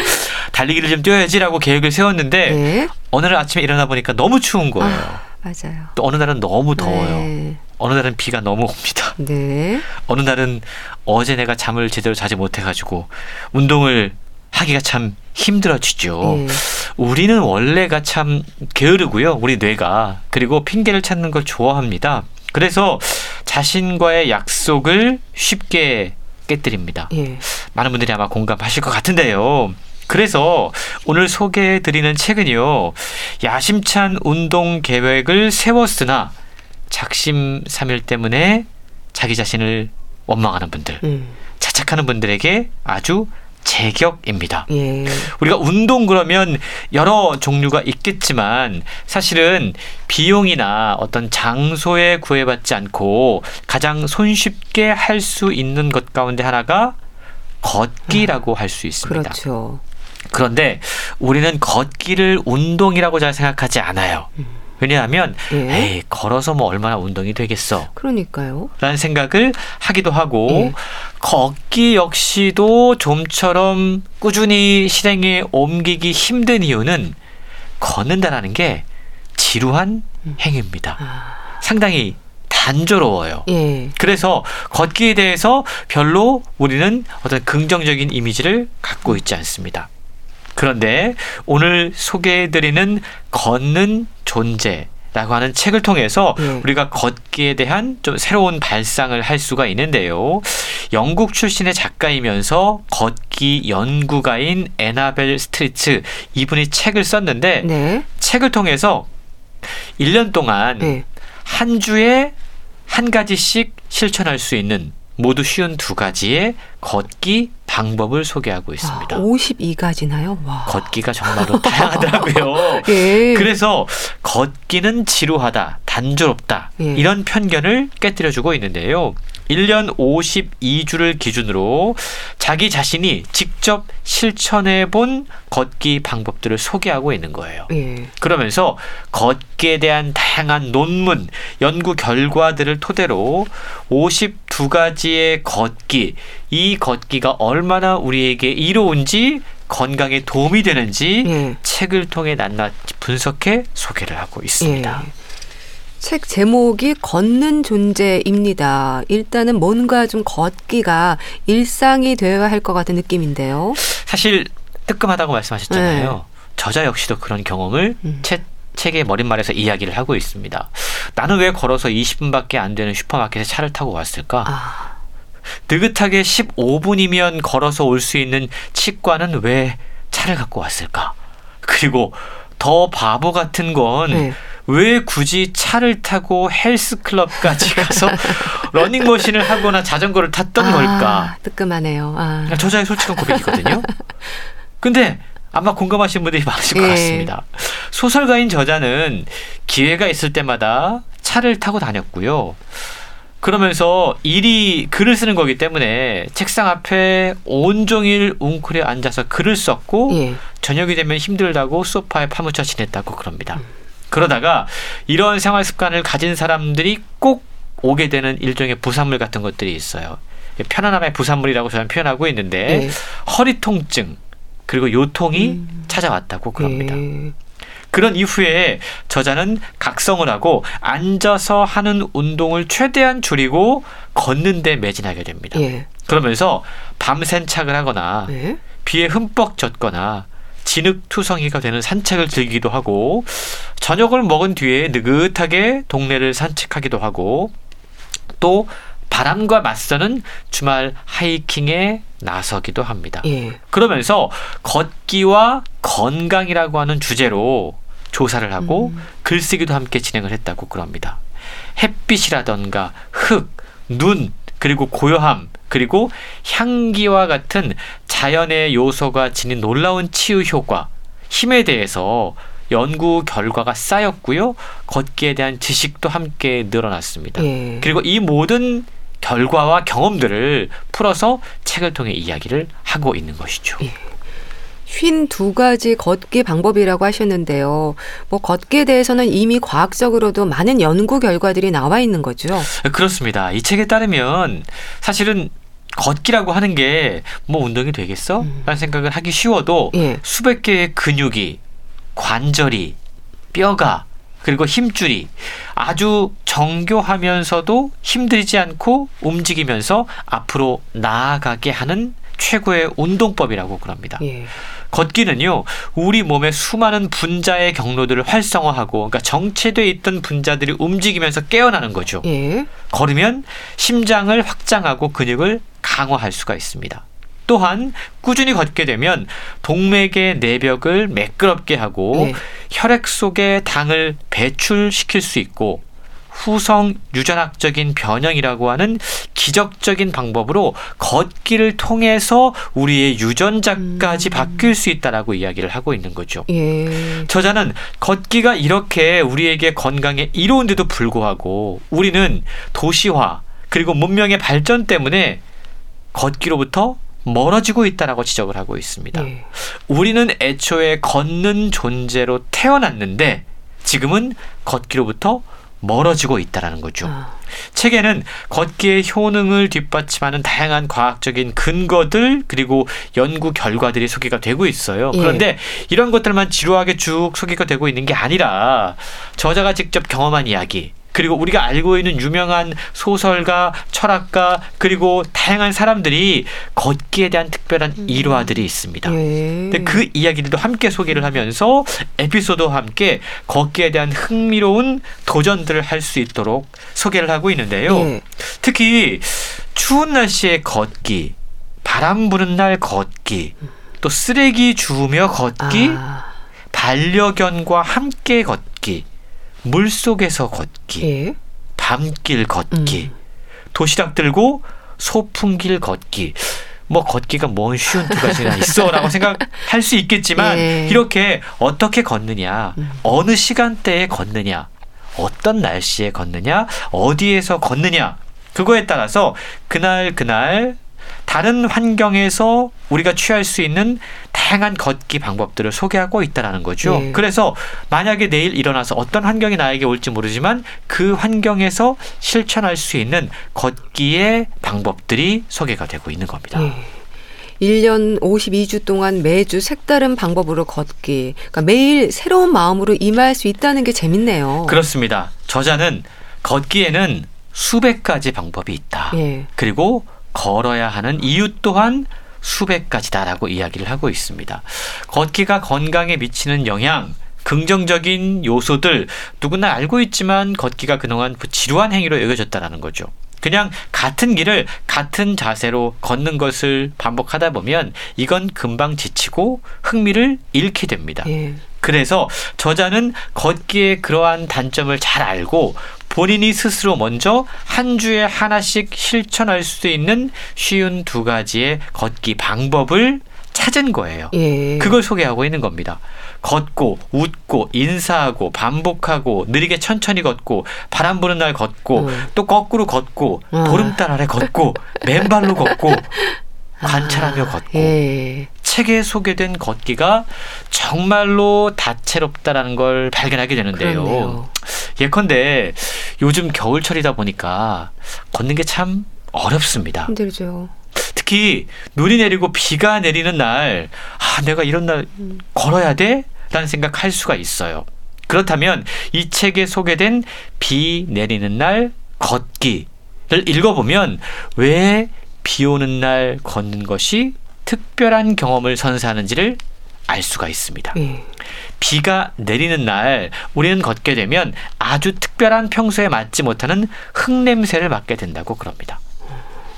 달리기를 좀 뛰어야지라고 계획을 세웠는데 네. 어느 날 아침에 일어나 보니까 너무 추운 거예요. 아, 맞아요. 또 어느 날은 너무 더워요. 네. 어느 날은 비가 너무 옵니다. 네. 어느 날은 어제 내가 잠을 제대로 자지 못해가지고 운동을 하기가 참 힘들어지죠. 예. 우리는 원래가 참 게으르고요. 우리 뇌가 그리고 핑계를 찾는 걸 좋아합니다. 그래서 자신과의 약속을 쉽게 깨뜨립니다. 예. 많은 분들이 아마 공감하실 것 같은데요. 그래서 오늘 소개해 드리는 책은요. 야심찬 운동 계획을 세웠으나 작심삼일 때문에 자기 자신을 원망하는 분들, 음. 자책하는 분들에게 아주 제격입니다. 예. 우리가 운동 그러면 여러 종류가 있겠지만 사실은 비용이나 어떤 장소에 구애받지 않고 가장 손쉽게 할 수 있는 것 가운데 하나가 걷기라고 할수 있습니다. 그렇죠. 그런데 우리는 걷기를 운동이라고 잘 생각하지 않아요. 왜냐하면 예. 에이 걸어서 뭐 얼마나 운동이 되겠어. 그러니까요. 라는 생각을 하기도 하고 예. 걷기 역시도 좀처럼 꾸준히 실행에 옮기기 힘든 이유는 걷는다라는 게 지루한 행위입니다. 아. 상당히 단조로워요. 예. 그래서 걷기에 대해서 별로 우리는 어떤 긍정적인 이미지를 갖고 있지 않습니다. 그런데 오늘 소개해드리는 걷는 존재 라고 하는 책을 통해서 예. 우리가 걷기에 대한 좀 새로운 발상을 할 수가 있는데요. 영국 출신의 작가이면서 걷기 연구가인 에나벨 스트리츠 이분이 책을 썼는데 네. 책을 통해서 1년 동안 예. 한 주에 한 가지씩 실천할 수 있는 모두 쉬운 두 가지의 걷기 방법을 소개하고 있습니다. 아, 52가지나요? 와. 걷기가 정말로 다양하더라고요. 예. 그래서 걷기는 지루하다, 단조롭다 예. 이런 편견을 깨뜨려주고 있는데요. 1년 52주를 기준으로 자기 자신이 직접 실천해 본 걷기 방법들을 소개하고 있는 거예요. 예. 그러면서 걷기에 대한 다양한 논문, 연구 결과들을 토대로 52가지의 걷기, 이 걷기가 얼마나 우리에게 이로운지 건강에 도움이 되는지 예. 책을 통해 낱낱이 분석해 소개를 하고 있습니다. 예. 책 제목이 걷는 존재입니다. 일단은 뭔가 좀 걷기가 일상이 되어야 할 것 같은 느낌인데요. 사실 뜨끔하다고 말씀하셨잖아요. 저자 역시도 그런 경험을 네. 음. 책, 책의 머릿말에서 이야기를 하고 있습니다. 나는 왜 걸어서 20분밖에 안 되는 슈퍼마켓에 차를 타고 왔을까? 아, 느긋하게 15분이면 걸어서 올 수 있는 치과는 왜 차를 갖고 왔을까? 그리고 더 바보 같은 건 네. 왜 굳이 차를 타고 헬스클럽까지 가서 러닝머신을 하거나 자전거를 탔던 아, 걸까? 뜨끔하네요. 아. 저자의 솔직한 고백이거든요. 근데 아마 공감하시는 분들이 많으실 것 예. 같습니다. 소설가인 저자는 기회가 있을 때마다 차를 타고 다녔고요. 그러면서 일이 글을 쓰는 거기 때문에 책상 앞에 온종일 웅크려 앉아서 글을 썼고 예. 저녁이 되면 힘들다고 소파에 파묻혀 지냈다고 그럽니다. 그러다가 이런 생활 습관을 가진 사람들이 꼭 오게 되는 일종의 부산물 같은 것들이 있어요. 편안함의 부산물이라고 저는 표현하고 있는데 예. 허리 통증 그리고 요통이 찾아왔다고 그럽니다. 예. 그런 이후에 저자는 각성을 하고 앉아서 하는 운동을 최대한 줄이고 걷는 데 매진하게 됩니다. 예. 그러면서 밤샘 착을 하거나 네. 비에 흠뻑 젖거나 진흙투성이가 되는 산책을 즐기기도 하고 저녁을 먹은 뒤에 느긋하게 동네를 산책하기도 하고 또 바람과 맞서는 주말 하이킹에 나서기도 합니다. 예. 그러면서 걷기와 건강이라고 하는 주제로 조사를 하고 글쓰기도 함께 진행을 했다고 그럽니다. 햇빛이라던가 흙, 눈, 그리고 고요함, 그리고 향기와 같은 자연의 요소가 지닌 놀라운 치유 효과, 힘에 대해서 연구 결과가 쌓였고요. 걷기에 대한 지식도 함께 늘어났습니다. 예. 그리고 이 모든 결과와 경험들을 풀어서 책을 통해 이야기를 하고 있는 것이죠. 예. 쉰두 가지 걷기 방법이라고 하셨는데요. 뭐 걷기에 대해서는 이미 과학적으로도 많은 연구 결과들이 나와 있는 거죠. 그렇습니다. 이 책에 따르면 사실은 걷기라고 하는 게 뭐 운동이 되겠어? 음. 라는 생각을 하기 쉬워도 예. 수백 개의 근육이 관절이 뼈가 그리고 힘줄이 아주 정교하면서도 힘들지 않고 움직이면서 앞으로 나아가게 하는 최고의 운동법이라고 그럽니다. 예. 걷기는요, 우리 몸의 수많은 분자의 경로들을 활성화하고, 그러니까 정체돼 있던 분자들이 움직이면서 깨어나는 거죠. 예. 걸으면 심장을 확장하고 근육을 강화할 수가 있습니다. 또한 꾸준히 걷게 되면 동맥의 내벽을 매끄럽게 하고 네. 혈액 속에 당을 배출시킬 수 있고 후성 유전학적인 변형이라고 하는 기적적인 방법으로 걷기를 통해서 우리의 유전자까지 바뀔 수 있다라고 이야기를 하고 있는 거죠. 예. 저자는 걷기가 이렇게 우리에게 건강에 이로운데도 불구하고 우리는 도시화 그리고 문명의 발전 때문에 걷기로부터 멀어지고 있다라고 지적을 하고 있습니다. 예. 우리는 애초에 걷는 존재로 태어났는데 지금은 걷기로부터 멀어지고 있다라는 거죠. 아, 책에는 걷기의 효능을 뒷받침하는 다양한 과학적인 근거들 그리고 연구 결과들이 소개가 되고 있어요. 예. 그런데 이런 것들만 지루하게 쭉 소개가 되고 있는 게 아니라 저자가 직접 경험한 이야기 그리고 우리가 알고 있는 유명한 소설가, 철학가 그리고 다양한 사람들이 걷기에 대한 특별한 일화들이 있습니다. 예. 근데 그 이야기들도 함께 소개를 하면서 에피소드와 함께 걷기에 대한 흥미로운 도전들을 할 수 있도록 소개를 하고 있는데요. 예. 특히 추운 날씨에 걷기, 바람 부는 날 걷기, 또 쓰레기 주우며 걷기, 아, 반려견과 함께 걷기, 물 속에서 걷기, 예. 밤길 걷기, 음. 도시락 들고 소풍길 걷기. 뭐 걷기가 뭔 쉬운 두 가지나 있어라고 생각할 수 있겠지만 예. 이렇게 어떻게 걷느냐, 음. 어느 시간대에 걷느냐, 어떤 날씨에 걷느냐, 어디에서 걷느냐 그거에 따라서 그날 그날 다른 환경에서 우리가 취할 수 있는 다양한 걷기 방법들을 소개하고 있다라는 거죠. 예. 그래서 만약에 내일 일어나서 어떤 환경이 나에게 올지 모르지만 그 환경에서 실천할 수 있는 걷기의 방법들이 소개가 되고 있는 겁니다. 예. 1년 52주 동안 매주 색다른 방법으로 걷기. 그러니까 매일 새로운 마음으로 임할 수 있다는 게 재밌네요. 그렇습니다. 저자는 걷기에는 수백 가지 방법이 있다. 예. 그리고 걸어야 하는 이유 또한 수백 가지다라고 이야기를 하고 있습니다. 걷기가 건강에 미치는 영향, 긍정적인 요소들 누구나 알고 있지만 걷기가 그동안 지루한 행위로 여겨졌다라는 거죠. 그냥 같은 길을 같은 자세로 걷는 것을 반복하다 보면 이건 금방 지치고 흥미를 잃게 됩니다. 예. 그래서 저자는 걷기의 그러한 단점을 잘 알고 본인이 스스로 먼저 한 주에 하나씩 실천할 수 있는 쉬운 두 가지의 걷기 방법을 찾은 거예요. 예. 그걸 소개하고 있는 겁니다. 걷고 웃고 인사하고 반복하고 느리게 천천히 걷고 바람 부는 날 걷고 음. 또 거꾸로 걷고 아. 보름달 아래 걷고 맨발로 걷고 관찰하며 걷고 예. 책에 소개된 걷기가 정말로 다채롭다라는 걸 발견하게 되는데요. 그렇네요. 예컨대 요즘 겨울철이다 보니까 걷는 게 참 어렵습니다. 힘들죠. 특히 눈이 내리고 비가 내리는 날, 아, 내가 이런 날 음. 걸어야 돼? 라는 생각할 수가 있어요. 그렇다면 이 책에 소개된 비 내리는 날 걷기를 읽어보면 왜 비 오는 날 걷는 것이 특별한 경험을 선사하는지를 알 수가 있습니다. 예. 비가 내리는 날 우리는 걷게 되면 아주 특별한 평소에 맡지 못하는 흙 냄새를 맡게 된다고 그럽니다.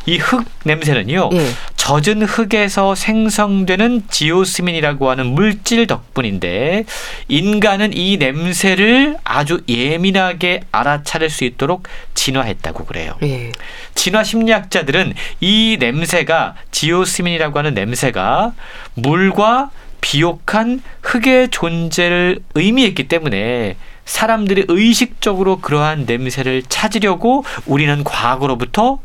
이 흙 냄새는요, 예. 젖은 흙에서 생성되는 지오스민이라고 하는 물질 덕분인데 인간은 이 냄새를 아주 예민하게 알아차릴 수 있도록 진화했다고 그래요. 예. 진화 심리학자들은 이 냄새가 지오스민이라고 하는 냄새가 물과 비옥한 흙의 존재를 의미했기 때문에 사람들이 의식적으로 그러한 냄새를 찾으려고 우리는 과거로부터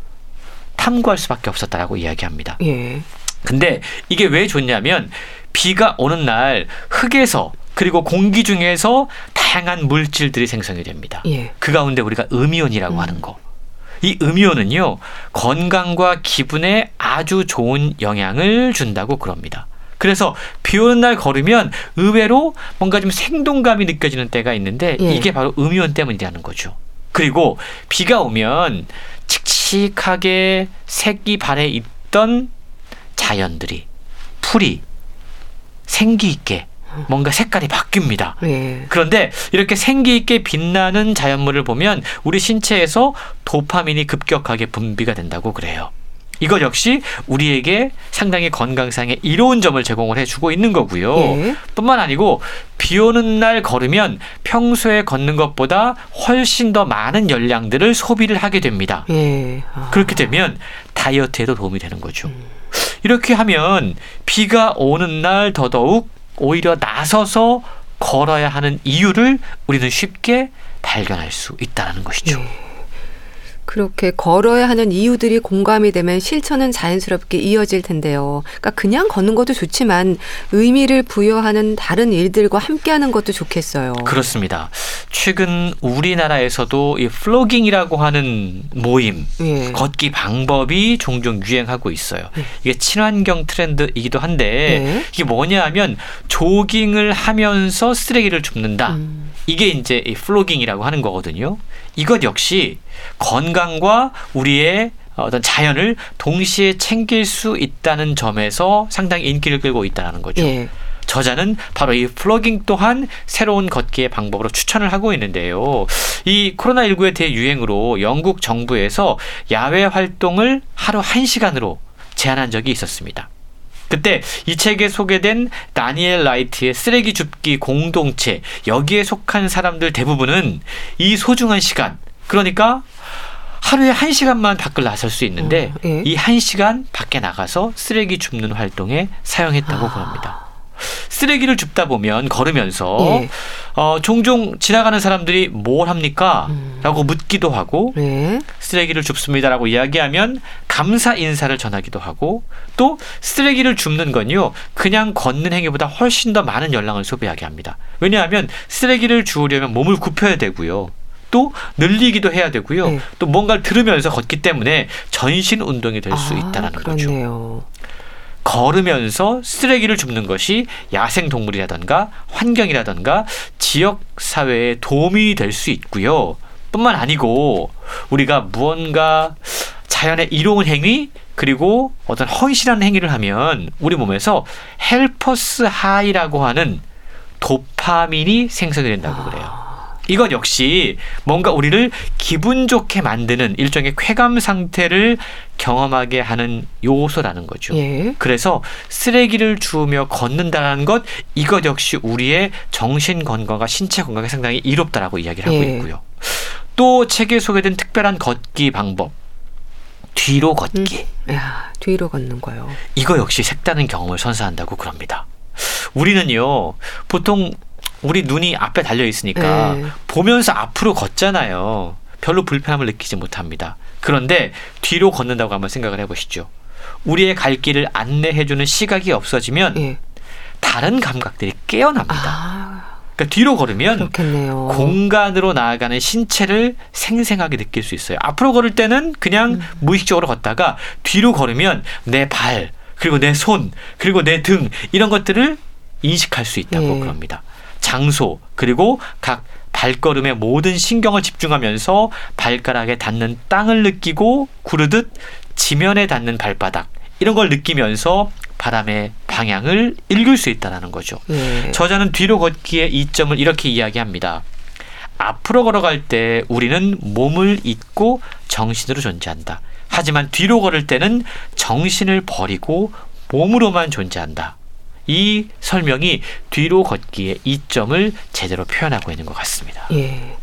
탐구할 수밖에 없었다라고 이야기합니다. 예. 근데 이게 왜 좋냐면 비가 오는 날 흙에서 그리고 공기 중에서 다양한 물질들이 생성이 됩니다. 예. 그 가운데 우리가 음이온이라고 하는 거. 이 음이온은요, 건강과 기분에 아주 좋은 영향을 준다고 그럽니다. 그래서 비 오는 날 걸으면 의외로 뭔가 좀 생동감이 느껴지는 때가 있는데 예. 이게 바로 음이온 때문이라는 거죠. 그리고 비가 오면 칙칙하게 색이 발에 있던 자연들이 풀이 생기 있게 뭔가 색깔이 바뀝니다. 예. 그런데 이렇게 생기 있게 빛나는 자연물을 보면 우리 신체에서 도파민이 급격하게 분비가 된다고 그래요. 이것 역시 우리에게 상당히 건강상의 이로운 점을 제공을 해주고 있는 거고요. 예. 뿐만 아니고 비 오는 날 걸으면 평소에 걷는 것보다 훨씬 더 많은 열량들을 소비를 하게 됩니다. 예. 아. 그렇게 되면 다이어트에도 도움이 되는 거죠. 이렇게 하면 비가 오는 날 더더욱 오히려 나서서 걸어야 하는 이유를 우리는 쉽게 발견할 수 있다는 것이죠. 예. 그렇게 걸어야 하는 이유들이 공감이 되면 실천은 자연스럽게 이어질 텐데요. 그러니까 그냥 걷는 것도 좋지만 의미를 부여하는 다른 일들과 함께하는 것도 좋겠어요. 그렇습니다. 최근 우리나라에서도 이 플로깅이라고 하는 모임, 예. 걷기 방법이 종종 유행하고 있어요. 네. 이게 친환경 트렌드이기도 한데 네. 이게 뭐냐 하면 조깅을 하면서 쓰레기를 줍는다. 음. 이게 이제 이 플로깅이라고 하는 거거든요. 이것 역시 건강과 우리의 어떤 자연을 동시에 챙길 수 있다는 점에서 상당히 인기를 끌고 있다는 거죠. 예. 저자는 바로 이 플로깅 또한 새로운 걷기의 방법으로 추천을 하고 있는데요. 이 코로나19의 대유행으로 영국 정부에서 야외 활동을 하루 1시간으로 제한한 적이 있었습니다. 그때 이 책에 소개된 다니엘 라이트의 쓰레기 줍기 공동체 여기에 속한 사람들 대부분은 이 소중한 시간 그러니까 하루에 한 시간만 밖을 나설 수 있는데 어, 예. 이한 시간 밖에 나가서 쓰레기 줍는 활동에 사용했다고 아. 그럽니다. 쓰레기를 줍다 보면 걸으면서 예. 어, 종종 지나가는 사람들이 뭘 합니까? 음. 라고 묻기도 하고 네. 쓰레기를 줍습니다라고 이야기하면 감사 인사를 전하기도 하고 또 쓰레기를 줍는 건요 그냥 걷는 행위보다 훨씬 더 많은 열량을 소비하게 합니다. 왜냐하면 쓰레기를 주우려면 몸을 굽혀야 되고요. 또 늘리기도 해야 되고요. 네. 또 뭔가를 들으면서 걷기 때문에 전신 운동이 될수 아, 있다라는 거죠. 그렇네요. 걸으면서 쓰레기를 줍는 것이 야생 동물이라던가 환경이라던가 지역 사회에 도움이 될 수 있고요. 뿐만 아니고 우리가 무언가 자연의 이로운 행위 그리고 어떤 헌신하는 행위를 하면 우리 몸에서 헬퍼스 하이라고 하는 도파민이 생성이 된다고 그래요. 이것 역시 뭔가 우리를 기분 좋게 만드는 일종의 쾌감 상태를 경험하게 하는 요소라는 거죠. 예. 그래서 쓰레기를 주우며 걷는다는 것 이것 역시 우리의 정신 건강과 신체 건강에 상당히 이롭다라고 이야기를 하고 예. 있고요. 또 책에 소개된 특별한 걷기 방법 뒤로 걷기. 야, 뒤로 걷는 거요. 이거 역시 색다른 경험을 선사한다고 그럽니다. 우리는요, 보통 우리 눈이 앞에 달려 있으니까 네. 보면서 앞으로 걷잖아요. 별로 불편함을 느끼지 못합니다. 그런데 뒤로 걷는다고 한번 생각을 해보시죠. 우리의 갈 길을 안내해주는 시각이 없어지면 예. 다른 감각들이 깨어납니다. 아, 그러니까 뒤로 걸으면 그렇겠네요. 공간으로 나아가는 신체를 생생하게 느낄 수 있어요. 앞으로 걸을 때는 그냥 음. 무의식적으로 걷다가 뒤로 걸으면 내 발, 그리고 내 손, 그리고 내 등 이런 것들을 인식할 수 있다고 예. 그럽니다. 장소, 그리고 각 발걸음의 모든 신경을 집중하면서 발가락에 닿는 땅을 느끼고 구르듯 지면에 닿는 발바닥 이런 걸 느끼면서 바람의 방향을 읽을 수 있다는 거죠. 예. 저자는 뒤로 걷기의 이점을 이렇게 이야기합니다. 앞으로 걸어갈 때 우리는 몸을 잊고 정신으로 존재한다. 하지만 뒤로 걸을 때는 정신을 버리고 몸으로만 존재한다. 이 설명이 뒤로 걷기의 이점을 제대로 표현하고 있는 것 같습니다. 예.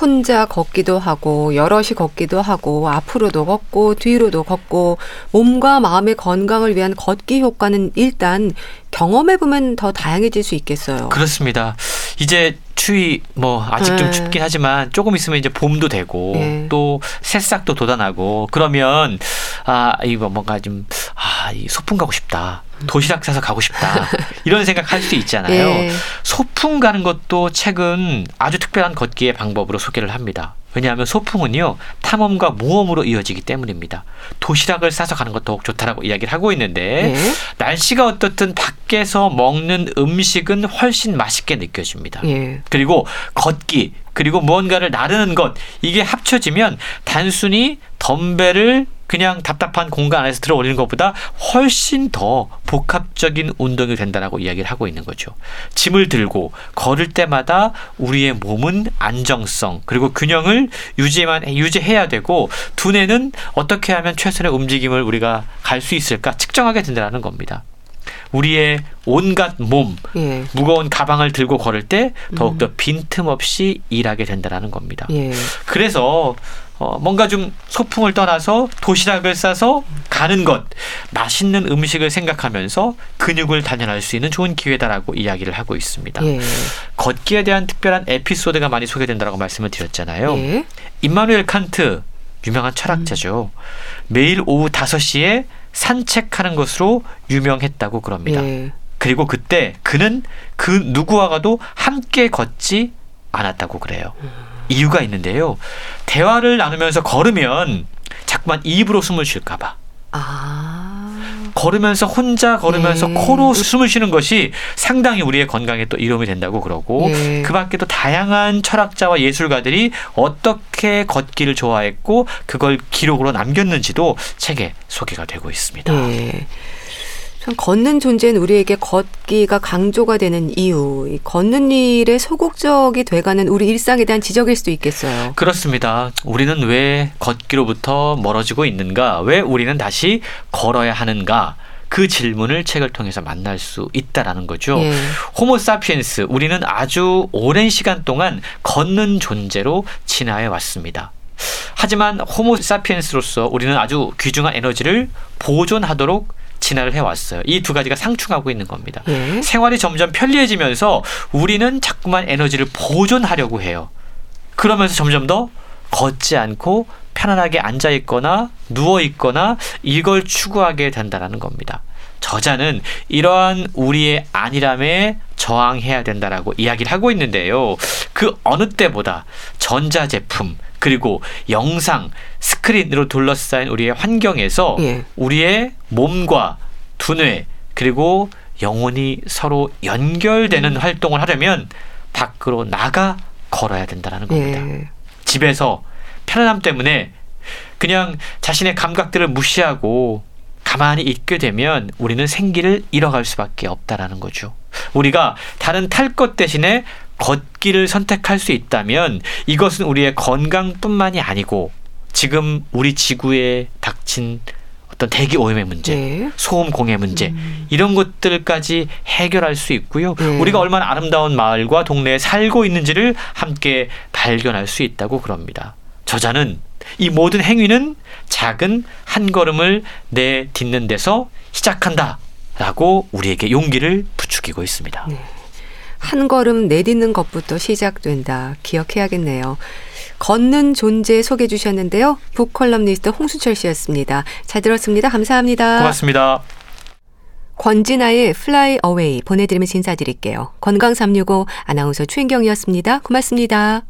혼자 걷기도 하고 여럿이 걷기도 하고 앞으로도 걷고 뒤로도 걷고 몸과 마음의 건강을 위한 걷기 효과는 일단 경험해 보면 더 다양해질 수 있겠어요. 그렇습니다. 이제 추위 뭐 아직 좀 네. 춥긴 하지만 조금 있으면 이제 봄도 되고 네. 또 새싹도 돋아나고 그러면 아 이거 뭔가 좀아이 소풍 가고 싶다. 도시락 사서 가고 싶다. 이런 생각 할 수 있잖아요. 예. 소풍 가는 것도 책은 아주 특별한 걷기의 방법으로 소개를 합니다. 왜냐하면 소풍은요 탐험과 모험으로 이어지기 때문입니다. 도시락을 싸서 가는 것도 더욱 좋다라고 이야기를 하고 있는데 예. 날씨가 어떻든 밖에서 먹는 음식은 훨씬 맛있게 느껴집니다. 예. 그리고 걷기 그리고 무언가를 나르는 것 이게 합쳐지면 단순히 덤벨을 그냥 답답한 공간 안에서 들어 올리는 것보다 훨씬 더 복합적인 운동이 된다라고 이야기를 하고 있는 거죠. 짐을 들고 걸을 때마다 우리의 몸은 안정성 그리고 균형을 유지만 유지해야 되고 두뇌는 어떻게 하면 최선의 움직임을 우리가 갈 수 있을까 측정하게 된다는 겁니다. 우리의 온갖 몸 예. 무거운 가방을 들고 걸을 때 더욱더 빈틈없이 일하게 된다는 겁니다. 예. 그래서 어, 뭔가 좀 소풍을 떠나서 도시락을 싸서 가는 것, 맛있는 음식을 생각하면서 근육을 단련할 수 있는 좋은 기회다라고 이야기를 하고 있습니다. 예. 걷기에 대한 특별한 에피소드가 많이 소개된다고 말씀을 드렸잖아요. 예. 임마누엘 칸트 유명한 철학자죠. 매일 오후 5시에 산책하는 것으로 유명했다고 그럽니다. 예. 그리고 그때 그는 그 누구와가도 함께 걷지 않았다고 그래요. 이유가 있는데요. 대화를 나누면서 걸으면 자꾸만 입으로 숨을 쉴까봐. 아. 걸으면서 혼자 걸으면서 예. 코로 숨을 쉬는 것이 상당히 우리의 건강에 또 이로움이 된다고 그러고 예. 그 밖에도 다양한 철학자와 예술가들이 어떻게 걷기를 좋아했고 그걸 기록으로 남겼는지도 책에 소개가 되고 있습니다. 예. 참 걷는 존재는 우리에게 걷기가 강조가 되는 이유, 이 걷는 일에 소극적이 돼가는 우리 일상에 대한 지적일 수도 있겠어요. 그렇습니다. 우리는 왜 걷기로부터 멀어지고 있는가? 왜 우리는 다시 걸어야 하는가? 그 질문을 책을 통해서 만날 수 있다라는 거죠. 예. 호모 사피엔스, 우리는 아주 오랜 시간 동안 걷는 존재로 진화해 왔습니다. 하지만 호모 사피엔스로서 우리는 아주 귀중한 에너지를 보존하도록 진화를 해왔어요. 이 두 가지가 상충하고 있는 겁니다. 예. 생활이 점점 편리해지면서 우리는 자꾸만 에너지를 보존하려고 해요. 그러면서 점점 더 걷지 않고 편안하게 앉아 있거나 누워 있거나 이걸 추구하게 된다라는 겁니다. 저자는 이러한 우리의 안일함에 저항해야 된다라고 이야기를 하고 있는데요. 그 어느 때보다 전자제품 그리고 영상 스크린으로 둘러싸인 우리의 환경에서 예. 우리의 몸과 두뇌 그리고 영혼이 서로 연결되는 활동을 하려면 밖으로 나가 걸어야 된다는 겁니다. 예. 집에서 편안함 때문에 그냥 자신의 감각들을 무시하고 가만히 있게 되면 우리는 생기를 잃어갈 수밖에 없다라는 거죠. 우리가 다른 탈 것 대신에 걷기를 선택할 수 있다면 이것은 우리의 건강뿐만이 아니고 지금 우리 지구에 닥친 어떤 대기 오염의 문제, 예. 소음 공해 문제 이런 것들까지 해결할 수 있고요. 네. 우리가 얼마나 아름다운 마을과 동네에 살고 있는지를 함께 발견할 수 있다고 그럽니다. 저자는 이 모든 행위는 작은 한 걸음을 내딛는 데서 시작한다. 라고 우리에게 용기를 부추기고 있습니다. 네. 한 걸음 내딛는 것부터 시작된다. 기억해야겠네요. 걷는 존재 소개해 주셨는데요. 북컬럼니스트 홍수철 씨였습니다. 잘 들었습니다. 감사합니다. 고맙습니다. 권진아의 Fly Away 보내드리면서 인사드릴게요. 건강365 아나운서 최인경이었습니다. 고맙습니다.